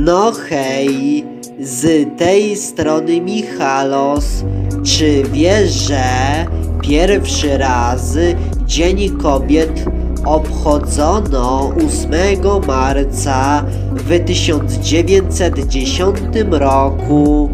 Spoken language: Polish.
No hej, z tej strony Michalos. Czy wiesz, że pierwszy raz Dzień Kobiet obchodzono 8 marca w 1910 roku?